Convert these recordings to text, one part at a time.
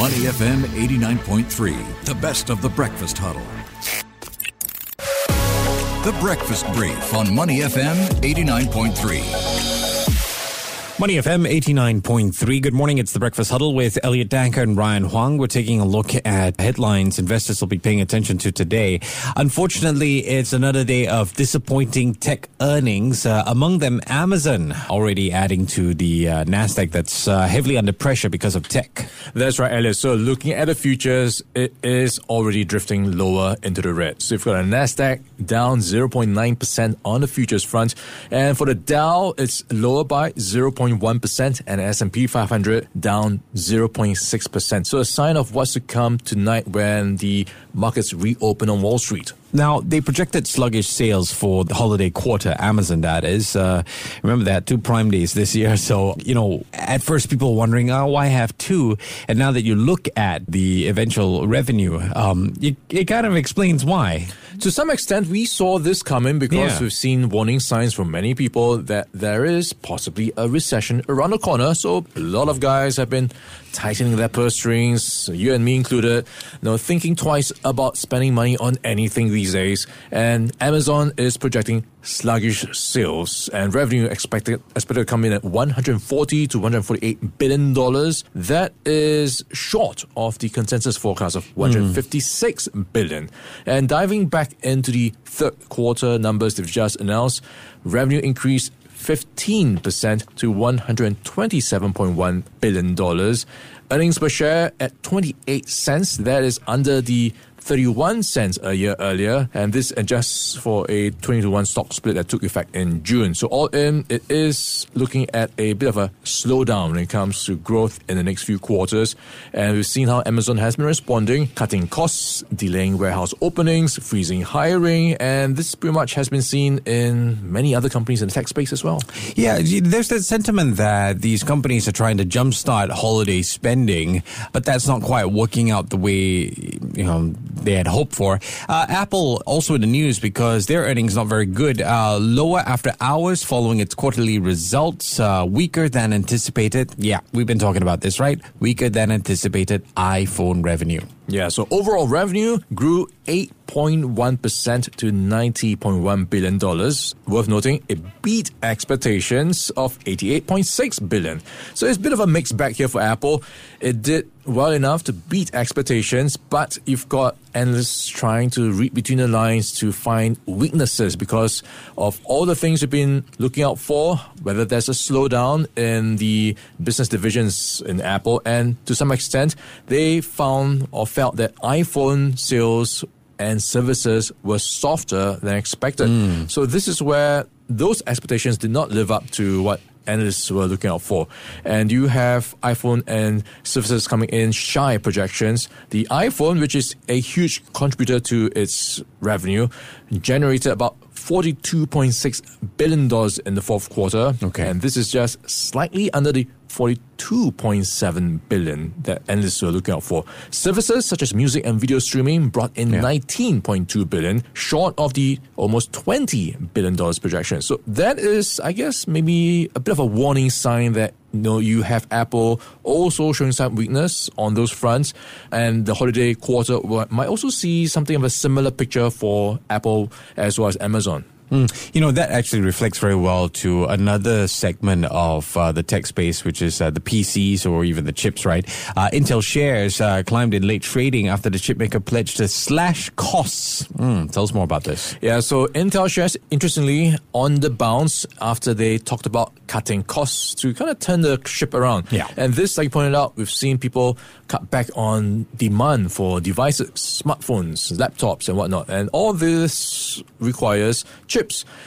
Money FM 89.3, the best of the breakfast huddle. The Breakfast Brief on Money FM 89.3. Money FM 89.3. Good morning. It's the Breakfast Huddle with Elliot Danker and Ryan Huang. We're taking a look at headlines investors will be paying attention to today. Unfortunately, it's another day of disappointing tech earnings. Uh, among them, Amazon already adding to the uh, NASDAQ that's uh, heavily under pressure because of tech. That's right, Elliot. So looking at the futures, it is already drifting lower into the red. So you've got a NASDAQ down 0.9% on the futures front. And for the Dow, it's lower by 0. 0.1% and S&P 500 down 0.6%. So a sign of what's to come tonight when the markets reopen on Wall Street. Now, they projected sluggish sales for the holiday quarter, Amazon that is. Uh, remember that, two Prime Days this year. So, you know, at first people were wondering, oh, why have two? And now that you look at the eventual revenue, um, it, it kind of explains why. To some extent, we saw this coming because Yeah. we've seen warning signs from many people that there is possibly a recession around the corner. So a lot of guys have been tightening their purse strings, you and me included, you know, thinking twice about spending money on anything these days. And Amazon is projecting sluggish sales and revenue expected expected to come in at 140 to 148 billion dollars. That is short of the consensus forecast of hmm. 156 billion. And diving back into the third quarter numbers they've just announced, revenue increased 15% to $127.1 billion. Earnings per share at 28 cents. That is under the 31 cents a year earlier, and this adjusts for a 20 to 1 stock split that took effect in June. So, all in, it is looking at a bit of a slowdown when it comes to growth in the next few quarters. And we've seen how Amazon has been responding, cutting costs, delaying warehouse openings, freezing hiring, and this pretty much has been seen in many other companies in the tech space as well. Yeah, there's that sentiment that these companies are trying to jumpstart holiday spending, but that's not quite working out the way you know they had hoped for. Uh, Apple also in the news because their earnings not very good, uh, lower after hours following its quarterly results, uh, weaker than anticipated. Yeah, we've been talking about this, right? Weaker than anticipated iPhone revenue. Yeah, so overall revenue grew 8.1% to $90.1 billion. Worth noting, it beat expectations of 88.6 billion. So it's a bit of a mixed bag here for Apple. It did well enough to beat expectations, but you've got analysts trying to read between the lines to find weaknesses because of all the things we've been looking out for, whether there's a slowdown in the business divisions in Apple, and to some extent, they found or felt that iPhone sales and services were softer than expected. Hmm. So this is where those expectations did not live up to what analysts were looking out for. And you have iPhone and services coming in shy projections. The iPhone, which is a huge contributor to its revenue, generated about $42.6 billion in the fourth quarter. Okay. And this is just slightly under the 42.7 billion that analysts were looking out for. Services such as music and video streaming brought in Yeah. 19.2 billion, short of the almost 20 billion dollars projection. So that is, I guess, maybe a bit of a warning sign that you know you have Apple also showing some weakness on those fronts, and the holiday quarter might also see something of a similar picture for Apple as well as Amazon. Mm. You know, that actually reflects very well to another segment of uh, the tech space, which is uh, the PCs or even the chips, right? Uh, Intel shares uh, climbed in late trading after the chipmaker pledged to slash costs. Mm, tell us more about this. Yeah, so Intel shares, interestingly, on the bounce after they talked about cutting costs to kind of turn the ship around. Yeah. And this, like you pointed out, we've seen people cut back on demand for devices, smartphones, laptops, and whatnot. And all this requires chips.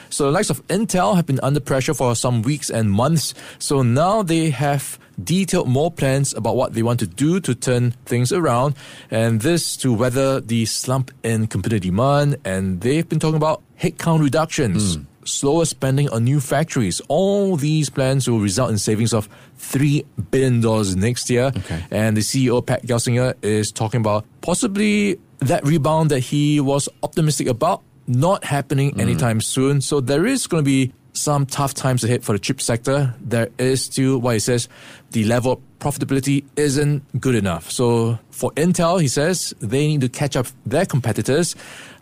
So the likes of Intel have been under pressure for some weeks and months. So now they have detailed more plans about what they want to do to turn things around, and this to weather the slump in computer demand. And they've been talking about headcount reductions. Hmm. Slower spending on new factories. All these plans will result in savings of $3 billion next year. Okay. And the CEO, Pat Gelsinger, is talking about possibly that rebound that he was optimistic about not happening anytime soon. So there is going to be some tough times ahead for the chip sector. There is still, what he says, the level of profitability isn't good enough. So for Intel, he says they need to catch up their competitors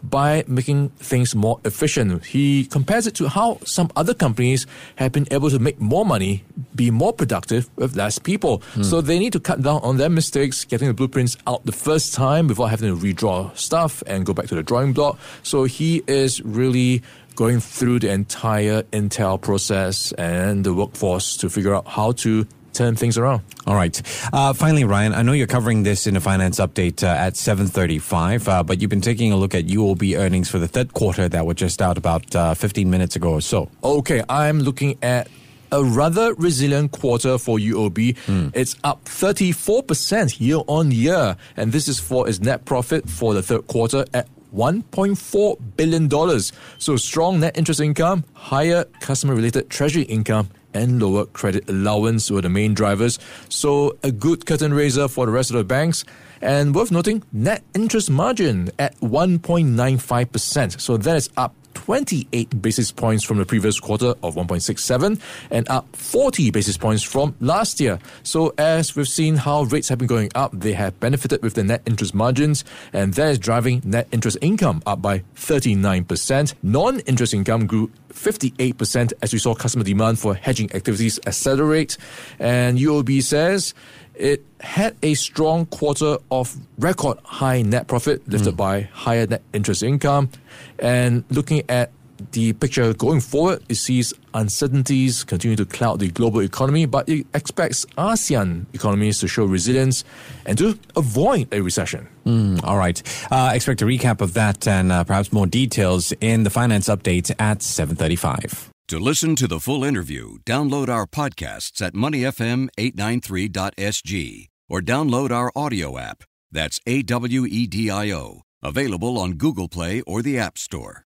by making things more efficient. He compares it to how some other companies have been able to make more money, be more productive with less people. Mm. So they need to cut down on their mistakes, getting the blueprints out the first time before having to redraw stuff and go back to the drawing block. So he is really going through the entire Intel process and the workforce to figure out how to turn things around. All right. Uh, finally, Ryan, I know you're covering this in a finance update uh, at 7:35, uh, but you've been taking a look at UOB earnings for the third quarter that were just out about uh, 15 minutes ago or so. Okay, I'm looking at a rather resilient quarter for UOB. Mm. It's up 34% year on year, and this is for its net profit for the third quarter at $1.4 billion. So strong net interest income, higher customer related treasury income, and lower credit allowance were the main drivers. So a good curtain raiser for the rest of the banks. And worth noting, net interest margin at 1.95%. So that is up 28 basis points from the previous quarter of 1.67 and up 40 basis points from last year. So as we've seen how rates have been going up, they have benefited with the net interest margins and that is driving net interest income up by 39%. Non-interest income grew 58% as we saw customer demand for hedging activities accelerate. And UOB says it had a strong quarter of record high net profit lifted mm. by higher net interest income. And looking at the picture going forward, it sees uncertainties continue to cloud the global economy, but it expects ASEAN economies to show resilience and to avoid a recession. Mm, all right. Uh, expect a recap of that and uh, perhaps more details in the finance update at 735. To listen to the full interview, download our podcasts at moneyfm893.sg or download our audio app. That's A W E D I O. Available on Google Play or the App Store.